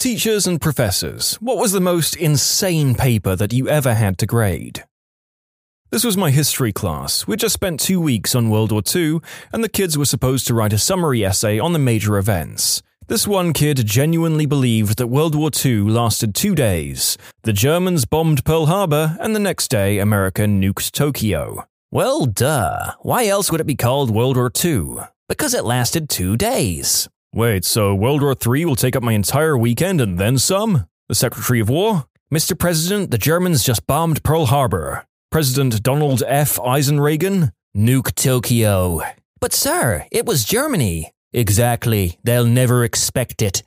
Teachers and professors, what was the most insane paper that you ever had to grade? This was my history class. We just spent two weeks on World War II, and the kids were supposed to write a summary essay on the major events. This one kid genuinely believed that World War II lasted two days. The Germans bombed Pearl Harbor, and the next day, America nuked Tokyo. Well, duh. Why else would it be called World War II? Because it lasted two days. Wait, so World War III will take up my entire weekend and then some? The Secretary of War? Mr. President, the Germans just bombed Pearl Harbor. President Donald F. Eisenreagan? Nuke Tokyo. But, sir, it was Germany. Exactly. They'll never expect it.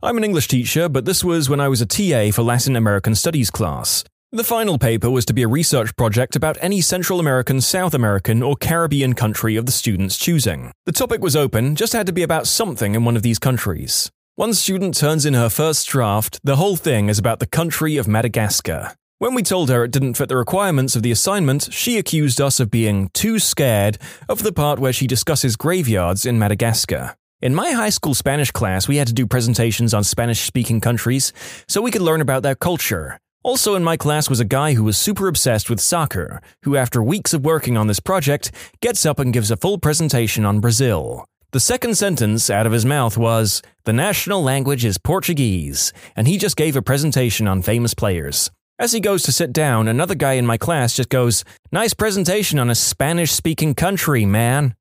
I'm an English teacher, but this was when I was a TA for Latin American Studies class. The final paper was to be a research project about any Central American, South American, or Caribbean country of the student's choosing. The topic was open, just had to be about something in one of these countries. One student turns in her first draft, the whole thing is about the country of Madagascar. When we told her it didn't fit the requirements of the assignment, she accused us of being too scared of the part where she discusses graveyards in Madagascar. In my high school Spanish class, we had to do presentations on Spanish speaking countries so we could learn about their culture. Also in my class was a guy who was super obsessed with soccer, who after weeks of working on this project, gets up and gives a full presentation on Brazil. The second sentence out of his mouth was, The national language is Portuguese, and he just gave a presentation on famous players. As he goes to sit down, another guy in my class just goes, Nice presentation on a Spanish speaking country, man.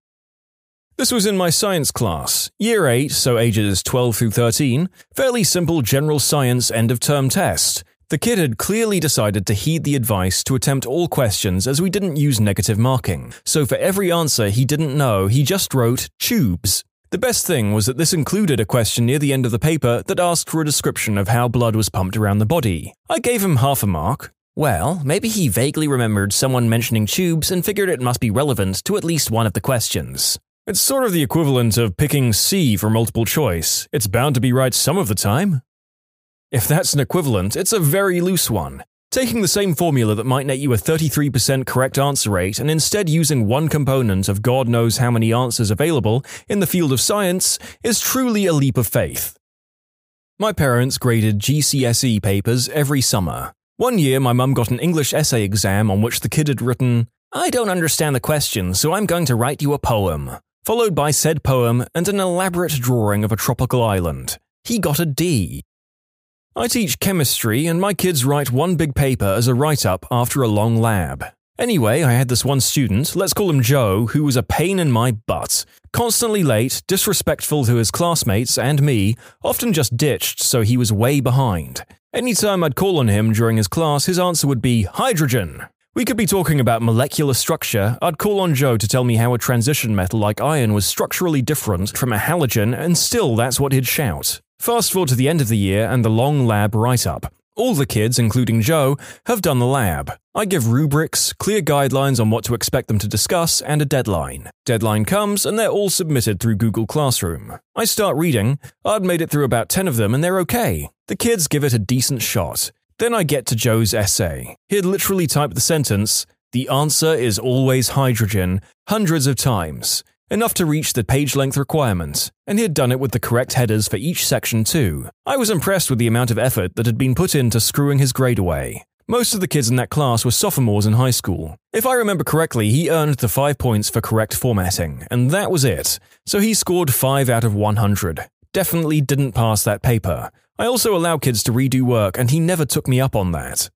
This was in my science class, year 8, so ages 12 through 13, fairly simple general science end of term test. The kid had clearly decided to heed the advice to attempt all questions as we didn't use negative marking, so for every answer he didn't know, he just wrote tubes. The best thing was that this included a question near the end of the paper that asked for a description of how blood was pumped around the body. I gave him half a mark. Well, maybe he vaguely remembered someone mentioning tubes and figured it must be relevant to at least one of the questions. It's sort of the equivalent of picking C for multiple choice. It's bound to be right some of the time. If that's an equivalent, it's a very loose one. Taking the same formula that might net you a 33% correct answer rate and instead using one component of God knows how many answers available in the field of science is truly a leap of faith. My parents graded GCSE papers every summer. One year, my mum got an English essay exam on which the kid had written, I don't understand the question, so I'm going to write you a poem, followed by said poem and an elaborate drawing of a tropical island. He got a D. I teach chemistry, and my kids write one big paper as a write up after a long lab. Anyway, I had this one student, let's call him Joe, who was a pain in my butt. Constantly late, disrespectful to his classmates and me, often just ditched so he was way behind. Anytime I'd call on him during his class, his answer would be hydrogen. We could be talking about molecular structure. I'd call on Joe to tell me how a transition metal like iron was structurally different from a halogen, and still that's what he'd shout. Fast forward to the end of the year and the long lab write up. All the kids, including Joe, have done the lab. I give rubrics, clear guidelines on what to expect them to discuss, and a deadline. Deadline comes, and they're all submitted through Google Classroom. I start reading. I'd made it through about 10 of them, and they're okay. The kids give it a decent shot. Then I get to Joe's essay. He'd literally typed the sentence, The answer is always hydrogen, hundreds of times enough to reach the page length requirement, and he had done it with the correct headers for each section too. I was impressed with the amount of effort that had been put into screwing his grade away. Most of the kids in that class were sophomores in high school. If I remember correctly, he earned the 5 points for correct formatting, and that was it. So he scored 5 out of 100. Definitely didn't pass that paper. I also allow kids to redo work, and he never took me up on that.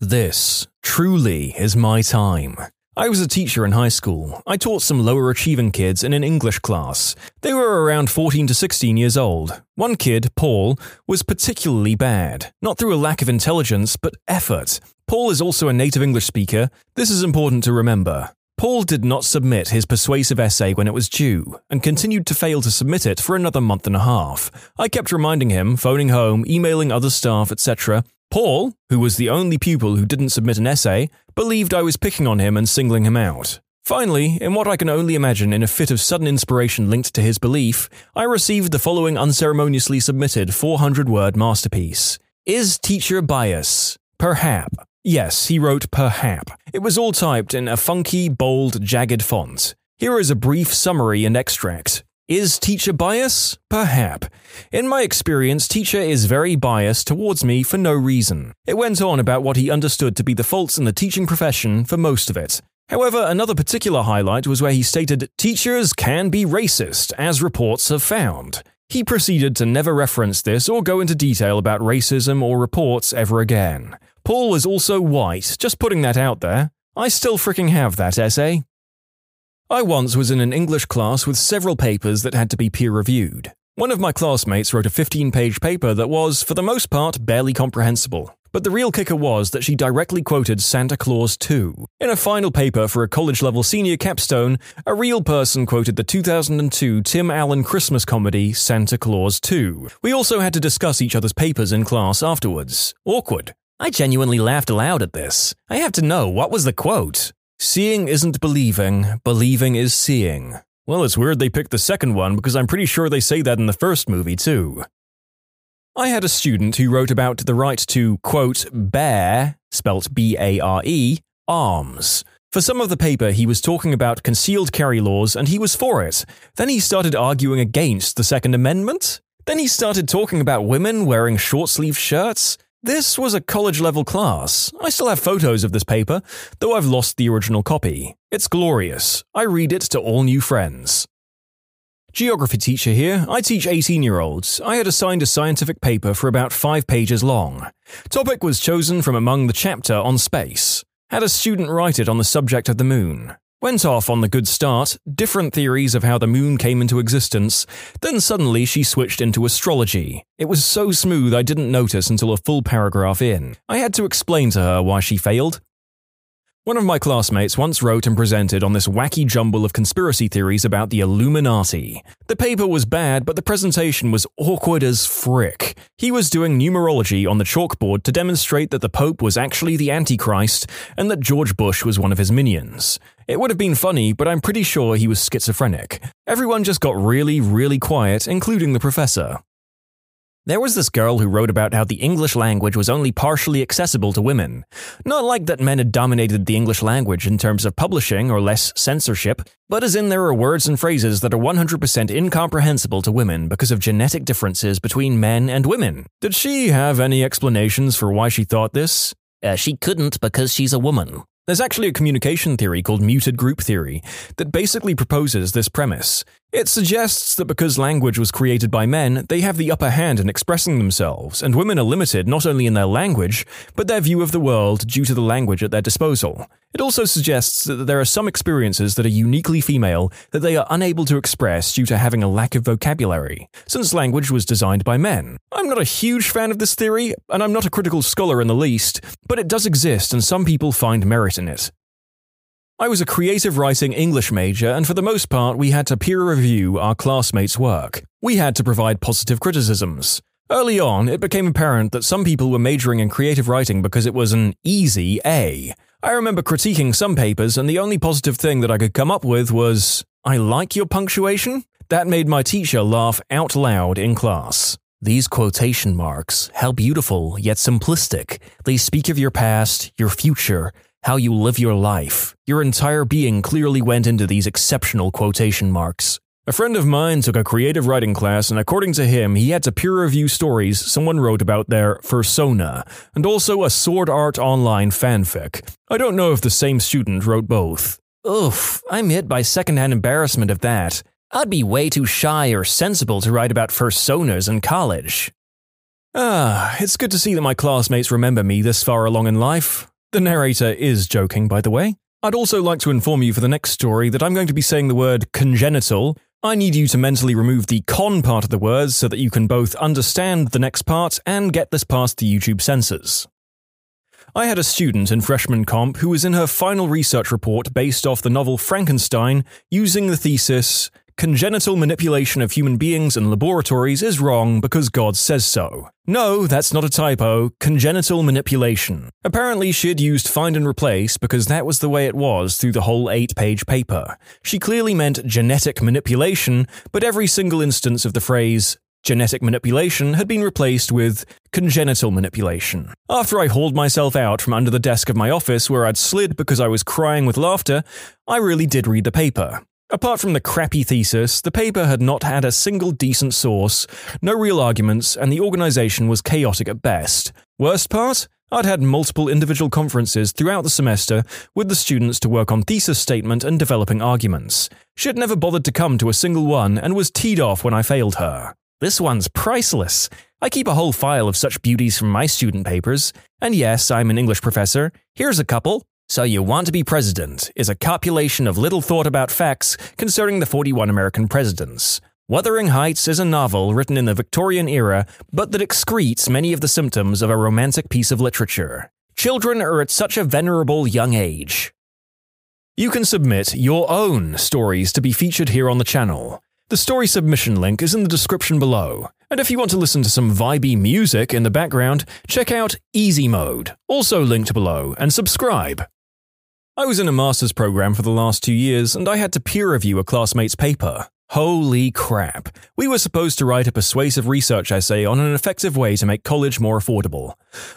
This, truly, is my time. I was a teacher in high school. I taught some lower achieving kids in an English class. They were around 14 to 16 years old. One kid, Paul, was particularly bad, not through a lack of intelligence, but effort. Paul is also a native English speaker. This is important to remember. Paul did not submit his persuasive essay when it was due, and continued to fail to submit it for another month and a half. I kept reminding him, phoning home, emailing other staff, etc., Paul, who was the only pupil who didn't submit an essay, believed I was picking on him and singling him out. Finally, in what I can only imagine in a fit of sudden inspiration linked to his belief, I received the following unceremoniously submitted 400 word masterpiece Is teacher bias? Perhap. Yes, he wrote perhap. It was all typed in a funky, bold, jagged font. Here is a brief summary and extract. Is teacher bias? Perhaps. In my experience, teacher is very biased towards me for no reason. It went on about what he understood to be the faults in the teaching profession for most of it. However, another particular highlight was where he stated, Teachers can be racist, as reports have found. He proceeded to never reference this or go into detail about racism or reports ever again. Paul was also white, just putting that out there. I still freaking have that essay. I once was in an English class with several papers that had to be peer reviewed. One of my classmates wrote a 15 page paper that was, for the most part, barely comprehensible. But the real kicker was that she directly quoted Santa Clause 2. In a final paper for a college level senior capstone, a real person quoted the 2002 Tim Allen Christmas comedy Santa Clause 2. We also had to discuss each other's papers in class afterwards. Awkward. I genuinely laughed aloud at this. I have to know what was the quote. Seeing isn't believing, believing is seeing. Well, it's weird they picked the second one because I'm pretty sure they say that in the first movie too. I had a student who wrote about the right to, quote, bear, spelt B A R E, arms. For some of the paper, he was talking about concealed carry laws and he was for it. Then he started arguing against the Second Amendment. Then he started talking about women wearing short sleeved shirts. This was a college level class. I still have photos of this paper, though I've lost the original copy. It's glorious. I read it to all new friends. Geography teacher here. I teach 18 year olds. I had assigned a scientific paper for about five pages long. Topic was chosen from among the chapter on space. Had a student write it on the subject of the moon. Went off on the good start, different theories of how the moon came into existence, then suddenly she switched into astrology. It was so smooth I didn't notice until a full paragraph in. I had to explain to her why she failed. One of my classmates once wrote and presented on this wacky jumble of conspiracy theories about the Illuminati. The paper was bad, but the presentation was awkward as frick. He was doing numerology on the chalkboard to demonstrate that the Pope was actually the Antichrist and that George Bush was one of his minions. It would have been funny, but I'm pretty sure he was schizophrenic. Everyone just got really, really quiet, including the professor. There was this girl who wrote about how the English language was only partially accessible to women. Not like that men had dominated the English language in terms of publishing or less censorship, but as in there are words and phrases that are 100% incomprehensible to women because of genetic differences between men and women. Did she have any explanations for why she thought this? Uh, she couldn't because she's a woman. There's actually a communication theory called muted group theory that basically proposes this premise. It suggests that because language was created by men, they have the upper hand in expressing themselves, and women are limited not only in their language, but their view of the world due to the language at their disposal. It also suggests that there are some experiences that are uniquely female that they are unable to express due to having a lack of vocabulary, since language was designed by men. I'm not a huge fan of this theory, and I'm not a critical scholar in the least, but it does exist and some people find merit in it. I was a creative writing English major, and for the most part, we had to peer review our classmates' work. We had to provide positive criticisms. Early on, it became apparent that some people were majoring in creative writing because it was an easy A. I remember critiquing some papers, and the only positive thing that I could come up with was, I like your punctuation? That made my teacher laugh out loud in class. These quotation marks, how beautiful yet simplistic. They speak of your past, your future, how you live your life. Your entire being clearly went into these exceptional quotation marks. A friend of mine took a creative writing class, and according to him, he had to peer review stories someone wrote about their fursona, and also a Sword Art Online fanfic. I don't know if the same student wrote both. Oof, I'm hit by secondhand embarrassment of that. I'd be way too shy or sensible to write about fursonas in college. Ah, it's good to see that my classmates remember me this far along in life. The narrator is joking, by the way. I'd also like to inform you for the next story that I'm going to be saying the word congenital, I need you to mentally remove the con part of the words so that you can both understand the next part and get this past the YouTube censors. I had a student in freshman comp who was in her final research report based off the novel Frankenstein using the thesis Congenital manipulation of human beings in laboratories is wrong because God says so. No, that's not a typo. Congenital manipulation. Apparently, she had used find and replace because that was the way it was through the whole eight page paper. She clearly meant genetic manipulation, but every single instance of the phrase genetic manipulation had been replaced with congenital manipulation. After I hauled myself out from under the desk of my office where I'd slid because I was crying with laughter, I really did read the paper. Apart from the crappy thesis, the paper had not had a single decent source, no real arguments, and the organization was chaotic at best. Worst part? I'd had multiple individual conferences throughout the semester with the students to work on thesis statement and developing arguments. She had never bothered to come to a single one and was teed off when I failed her. This one's priceless. I keep a whole file of such beauties from my student papers. And yes, I'm an English professor. Here's a couple. So You Want to Be President is a copulation of little thought about facts concerning the 41 American presidents. Wuthering Heights is a novel written in the Victorian era, but that excretes many of the symptoms of a romantic piece of literature. Children are at such a venerable young age. You can submit your own stories to be featured here on the channel. The story submission link is in the description below. And if you want to listen to some vibey music in the background, check out Easy Mode, also linked below, and subscribe. I was in a master's program for the last two years, and I had to peer review a classmate's paper. Holy crap. We were supposed to write a persuasive research essay on an effective way to make college more affordable.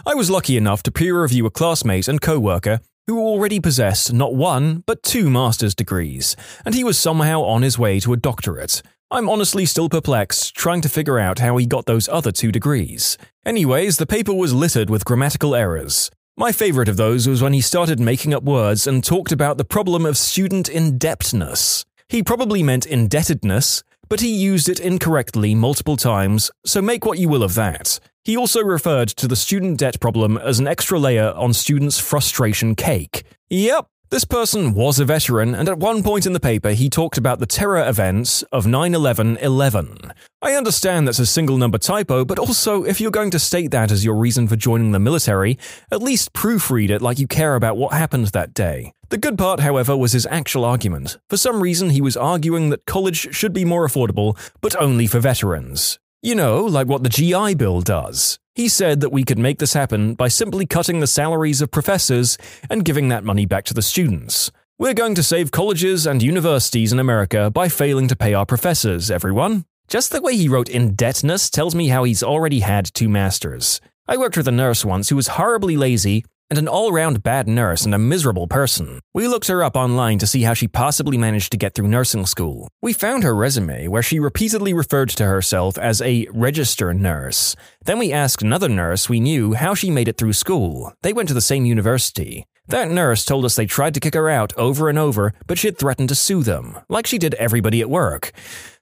I was lucky enough to peer review a classmate and co-worker who already possessed not one, but two master's degrees, and he was somehow on his way to a doctorate. I'm honestly still perplexed, trying to figure out how he got those other two degrees. Anyways, the paper was littered with grammatical errors. My favorite of those was when he started making up words and talked about the problem of student indebtedness. He probably meant indebtedness, but he used it incorrectly multiple times, so make what you will of that. He also referred to the student debt problem as an extra layer on students' frustration cake. Yep, this person was a veteran, and at one point in the paper, he talked about the terror events of 9 11 11. I understand that's a single number typo, but also, if you're going to state that as your reason for joining the military, at least proofread it like you care about what happened that day. The good part, however, was his actual argument. For some reason, he was arguing that college should be more affordable, but only for veterans. You know, like what the GI Bill does. He said that we could make this happen by simply cutting the salaries of professors and giving that money back to the students. We're going to save colleges and universities in America by failing to pay our professors, everyone. Just the way he wrote indebtedness tells me how he's already had two masters. I worked with a nurse once who was horribly lazy and an all round bad nurse and a miserable person. We looked her up online to see how she possibly managed to get through nursing school. We found her resume where she repeatedly referred to herself as a register nurse. Then we asked another nurse we knew how she made it through school. They went to the same university. That nurse told us they tried to kick her out over and over, but she had threatened to sue them, like she did everybody at work.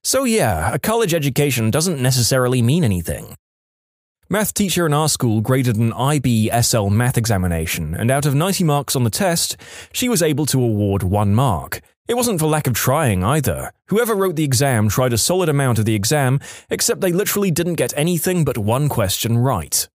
So, yeah, a college education doesn't necessarily mean anything. Math teacher in our school graded an IB-SL math examination, and out of 90 marks on the test, she was able to award one mark. It wasn't for lack of trying either. Whoever wrote the exam tried a solid amount of the exam, except they literally didn't get anything but one question right.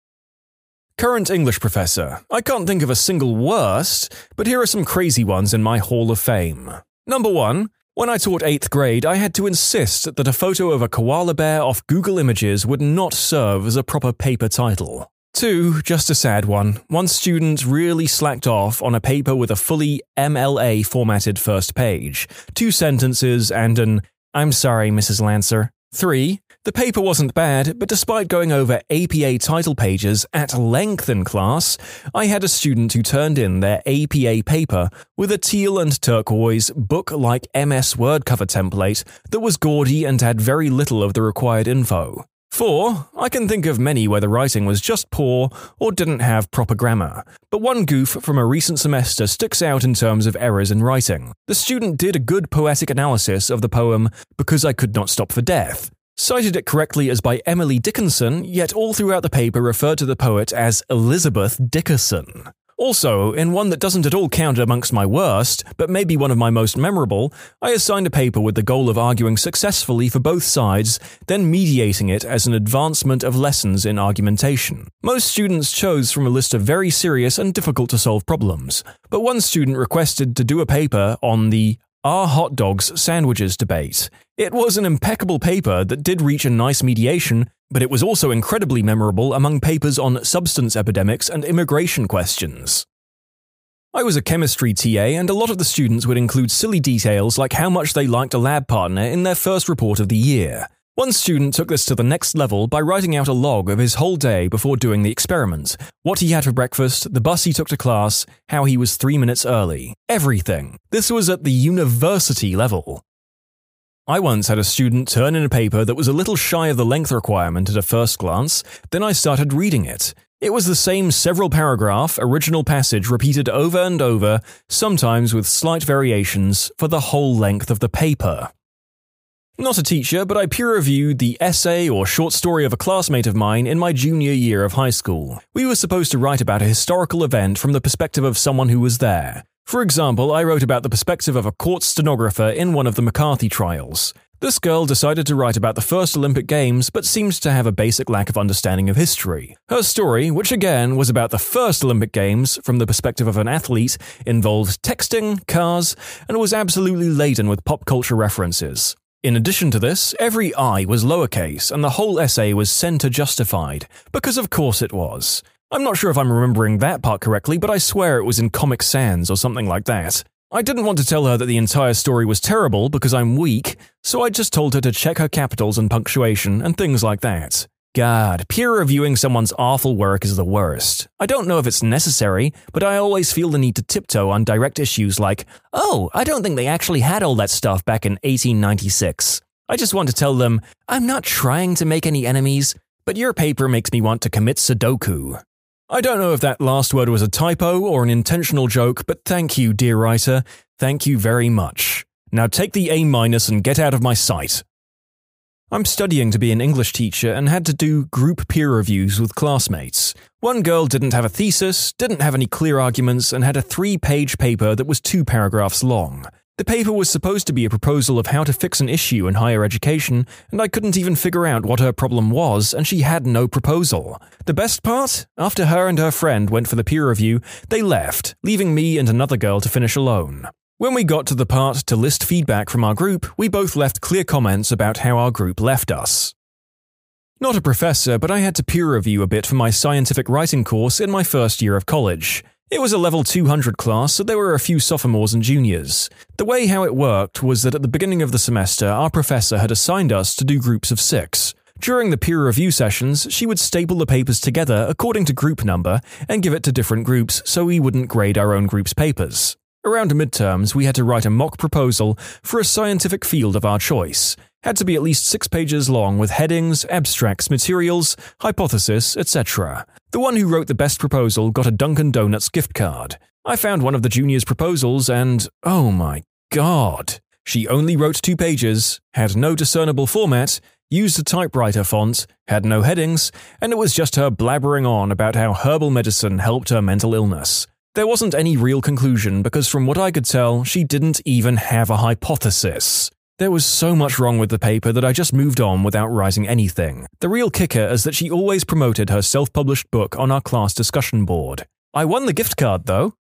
Current English professor. I can't think of a single worst, but here are some crazy ones in my Hall of Fame. Number 1. When I taught 8th grade, I had to insist that a photo of a koala bear off Google Images would not serve as a proper paper title. 2. Just a sad one. One student really slacked off on a paper with a fully MLA formatted first page, two sentences, and an I'm sorry, Mrs. Lancer. 3. The paper wasn't bad, but despite going over APA title pages at length in class, I had a student who turned in their APA paper with a teal and turquoise book like MS Word cover template that was gaudy and had very little of the required info. 4. I can think of many where the writing was just poor or didn't have proper grammar, but one goof from a recent semester sticks out in terms of errors in writing. The student did a good poetic analysis of the poem Because I Could Not Stop for Death, cited it correctly as by Emily Dickinson, yet all throughout the paper referred to the poet as Elizabeth Dickerson. Also, in one that doesn't at all count amongst my worst, but maybe one of my most memorable, I assigned a paper with the goal of arguing successfully for both sides, then mediating it as an advancement of lessons in argumentation. Most students chose from a list of very serious and difficult to solve problems, but one student requested to do a paper on the are hot dogs sandwiches debate. It was an impeccable paper that did reach a nice mediation, but it was also incredibly memorable among papers on substance epidemics and immigration questions. I was a chemistry TA, and a lot of the students would include silly details like how much they liked a lab partner in their first report of the year. One student took this to the next level by writing out a log of his whole day before doing the experiment. What he had for breakfast, the bus he took to class, how he was three minutes early. Everything. This was at the university level. I once had a student turn in a paper that was a little shy of the length requirement at a first glance, then I started reading it. It was the same several paragraph, original passage repeated over and over, sometimes with slight variations, for the whole length of the paper. Not a teacher, but I peer reviewed the essay or short story of a classmate of mine in my junior year of high school. We were supposed to write about a historical event from the perspective of someone who was there. For example, I wrote about the perspective of a court stenographer in one of the McCarthy trials. This girl decided to write about the first Olympic Games, but seemed to have a basic lack of understanding of history. Her story, which again was about the first Olympic Games from the perspective of an athlete, involved texting, cars, and was absolutely laden with pop culture references. In addition to this, every I was lowercase, and the whole essay was center justified, because of course it was. I'm not sure if I'm remembering that part correctly, but I swear it was in Comic Sans or something like that. I didn't want to tell her that the entire story was terrible because I'm weak, so I just told her to check her capitals and punctuation and things like that. God, peer reviewing someone's awful work is the worst. I don't know if it's necessary, but I always feel the need to tiptoe on direct issues like, oh, I don't think they actually had all that stuff back in 1896. I just want to tell them, I'm not trying to make any enemies, but your paper makes me want to commit Sudoku. I don't know if that last word was a typo or an intentional joke, but thank you, dear writer. Thank you very much. Now take the A minus and get out of my sight. I'm studying to be an English teacher and had to do group peer reviews with classmates. One girl didn't have a thesis, didn't have any clear arguments, and had a three page paper that was two paragraphs long. The paper was supposed to be a proposal of how to fix an issue in higher education, and I couldn't even figure out what her problem was, and she had no proposal. The best part? After her and her friend went for the peer review, they left, leaving me and another girl to finish alone. When we got to the part to list feedback from our group, we both left clear comments about how our group left us. Not a professor, but I had to peer review a bit for my scientific writing course in my first year of college. It was a level 200 class, so there were a few sophomores and juniors. The way how it worked was that at the beginning of the semester, our professor had assigned us to do groups of six. During the peer review sessions, she would staple the papers together according to group number and give it to different groups so we wouldn't grade our own group's papers. Around midterms, we had to write a mock proposal for a scientific field of our choice. Had to be at least six pages long with headings, abstracts, materials, hypothesis, etc. The one who wrote the best proposal got a Dunkin' Donuts gift card. I found one of the juniors' proposals and, oh my god. She only wrote two pages, had no discernible format, used a typewriter font, had no headings, and it was just her blabbering on about how herbal medicine helped her mental illness. There wasn't any real conclusion because, from what I could tell, she didn't even have a hypothesis. There was so much wrong with the paper that I just moved on without writing anything. The real kicker is that she always promoted her self published book on our class discussion board. I won the gift card, though.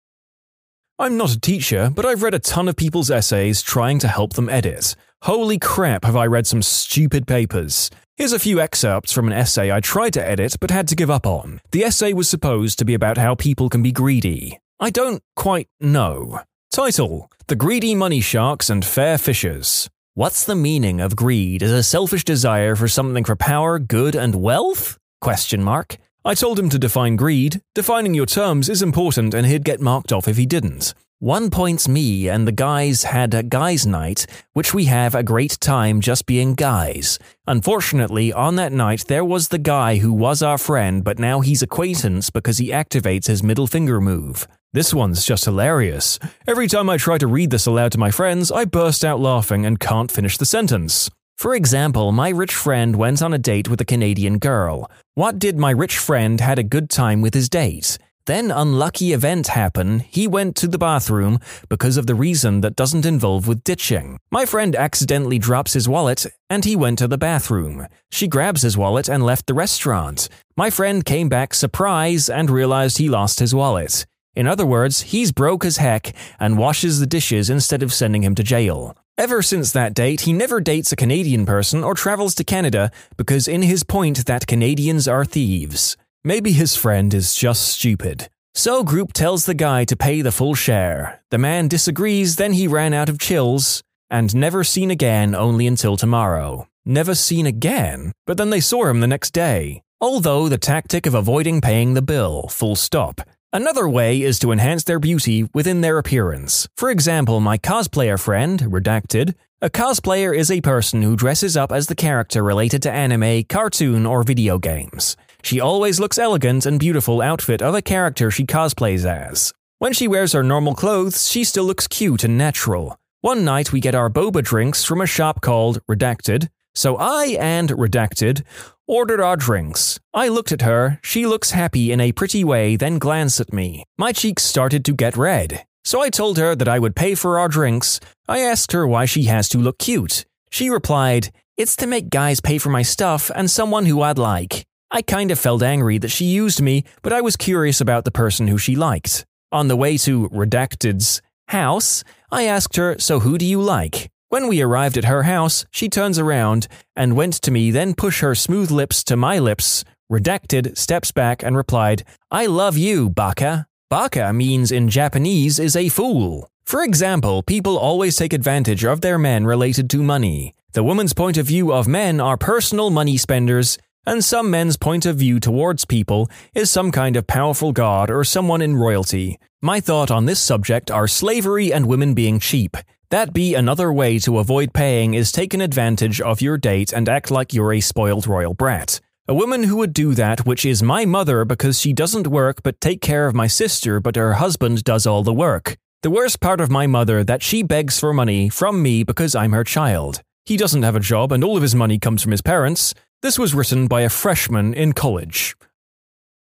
I'm not a teacher, but I've read a ton of people's essays trying to help them edit. Holy crap, have I read some stupid papers. Here's a few excerpts from an essay I tried to edit but had to give up on. The essay was supposed to be about how people can be greedy. I don't quite know. Title The Greedy Money Sharks and Fair Fishers. What's the meaning of greed as a selfish desire for something for power, good, and wealth? Question mark. I told him to define greed. Defining your terms is important and he'd get marked off if he didn't. One points me and the guys had a guys' night, which we have a great time just being guys. Unfortunately, on that night there was the guy who was our friend, but now he's acquaintance because he activates his middle finger move. This one's just hilarious. Every time I try to read this aloud to my friends, I burst out laughing and can't finish the sentence. For example, my rich friend went on a date with a Canadian girl. What did my rich friend had a good time with his date? Then unlucky event happen, he went to the bathroom because of the reason that doesn't involve with ditching. My friend accidentally drops his wallet and he went to the bathroom. She grabs his wallet and left the restaurant. My friend came back surprised and realized he lost his wallet. In other words, he's broke as heck and washes the dishes instead of sending him to jail. Ever since that date, he never dates a Canadian person or travels to Canada because, in his point, that Canadians are thieves. Maybe his friend is just stupid. So, Group tells the guy to pay the full share. The man disagrees, then he ran out of chills, and never seen again only until tomorrow. Never seen again? But then they saw him the next day. Although the tactic of avoiding paying the bill, full stop. Another way is to enhance their beauty within their appearance. For example, my cosplayer friend, Redacted, a cosplayer is a person who dresses up as the character related to anime, cartoon, or video games. She always looks elegant and beautiful outfit of a character she cosplays as. When she wears her normal clothes, she still looks cute and natural. One night we get our boba drinks from a shop called Redacted, so I and Redacted ordered our drinks. I looked at her, she looks happy in a pretty way, then glanced at me. My cheeks started to get red. So I told her that I would pay for our drinks. I asked her why she has to look cute. She replied, It's to make guys pay for my stuff and someone who I'd like. I kind of felt angry that she used me, but I was curious about the person who she liked. On the way to Redacted's house, I asked her, So who do you like? When we arrived at her house, she turns around and went to me, then pushed her smooth lips to my lips. Redacted steps back and replied, I love you, Baka. Baka means in Japanese is a fool. For example, people always take advantage of their men related to money. The woman's point of view of men are personal money spenders, and some men's point of view towards people is some kind of powerful god or someone in royalty. My thought on this subject are slavery and women being cheap. That be another way to avoid paying is taking advantage of your date and act like you're a spoiled royal brat. A woman who would do that, which is my mother because she doesn't work but take care of my sister, but her husband does all the work. The worst part of my mother that she begs for money from me because I'm her child. He doesn't have a job and all of his money comes from his parents. This was written by a freshman in college.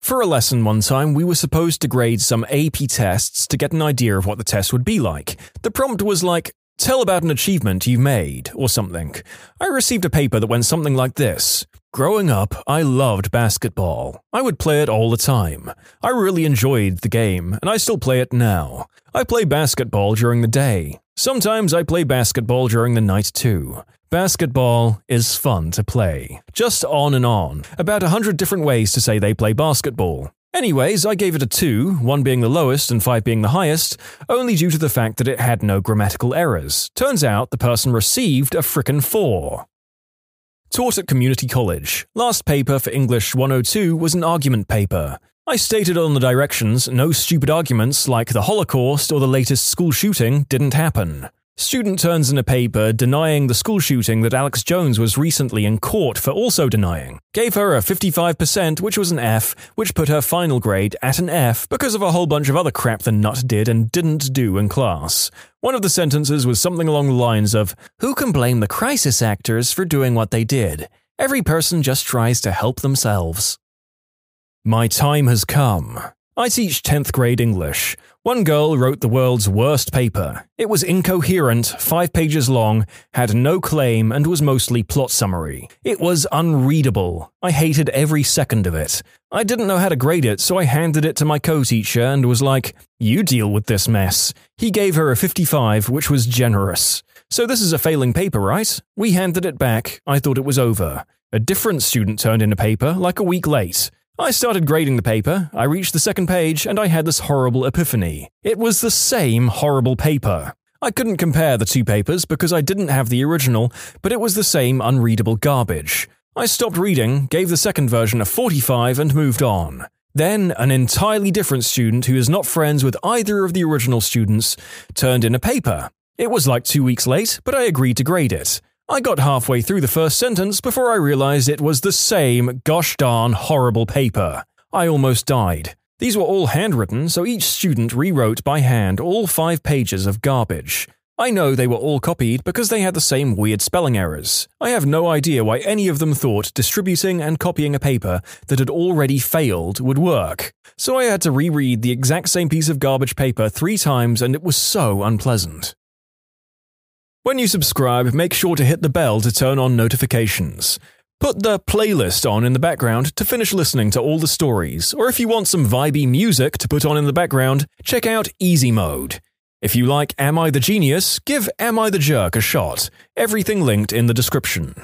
For a lesson one time, we were supposed to grade some AP tests to get an idea of what the test would be like. The prompt was like, tell about an achievement you've made, or something. I received a paper that went something like this. Growing up, I loved basketball. I would play it all the time. I really enjoyed the game, and I still play it now. I play basketball during the day. Sometimes I play basketball during the night too. Basketball is fun to play. Just on and on. About a hundred different ways to say they play basketball. Anyways, I gave it a 2, 1 being the lowest and 5 being the highest, only due to the fact that it had no grammatical errors. Turns out the person received a frickin' 4. Taught at community college. Last paper for English 102 was an argument paper. I stated on the directions no stupid arguments like the Holocaust or the latest school shooting didn't happen. Student turns in a paper denying the school shooting that Alex Jones was recently in court for also denying. Gave her a 55%, which was an F, which put her final grade at an F because of a whole bunch of other crap the nut did and didn't do in class. One of the sentences was something along the lines of Who can blame the crisis actors for doing what they did? Every person just tries to help themselves. My time has come. I teach 10th grade English. One girl wrote the world's worst paper. It was incoherent, five pages long, had no claim, and was mostly plot summary. It was unreadable. I hated every second of it. I didn't know how to grade it, so I handed it to my co teacher and was like, You deal with this mess. He gave her a 55, which was generous. So this is a failing paper, right? We handed it back. I thought it was over. A different student turned in a paper, like a week late. I started grading the paper, I reached the second page, and I had this horrible epiphany. It was the same horrible paper. I couldn't compare the two papers because I didn't have the original, but it was the same unreadable garbage. I stopped reading, gave the second version a 45, and moved on. Then, an entirely different student who is not friends with either of the original students turned in a paper. It was like two weeks late, but I agreed to grade it. I got halfway through the first sentence before I realized it was the same gosh darn horrible paper. I almost died. These were all handwritten, so each student rewrote by hand all five pages of garbage. I know they were all copied because they had the same weird spelling errors. I have no idea why any of them thought distributing and copying a paper that had already failed would work. So I had to reread the exact same piece of garbage paper three times and it was so unpleasant. When you subscribe, make sure to hit the bell to turn on notifications. Put the playlist on in the background to finish listening to all the stories, or if you want some vibey music to put on in the background, check out Easy Mode. If you like Am I the Genius, give Am I the Jerk a shot. Everything linked in the description.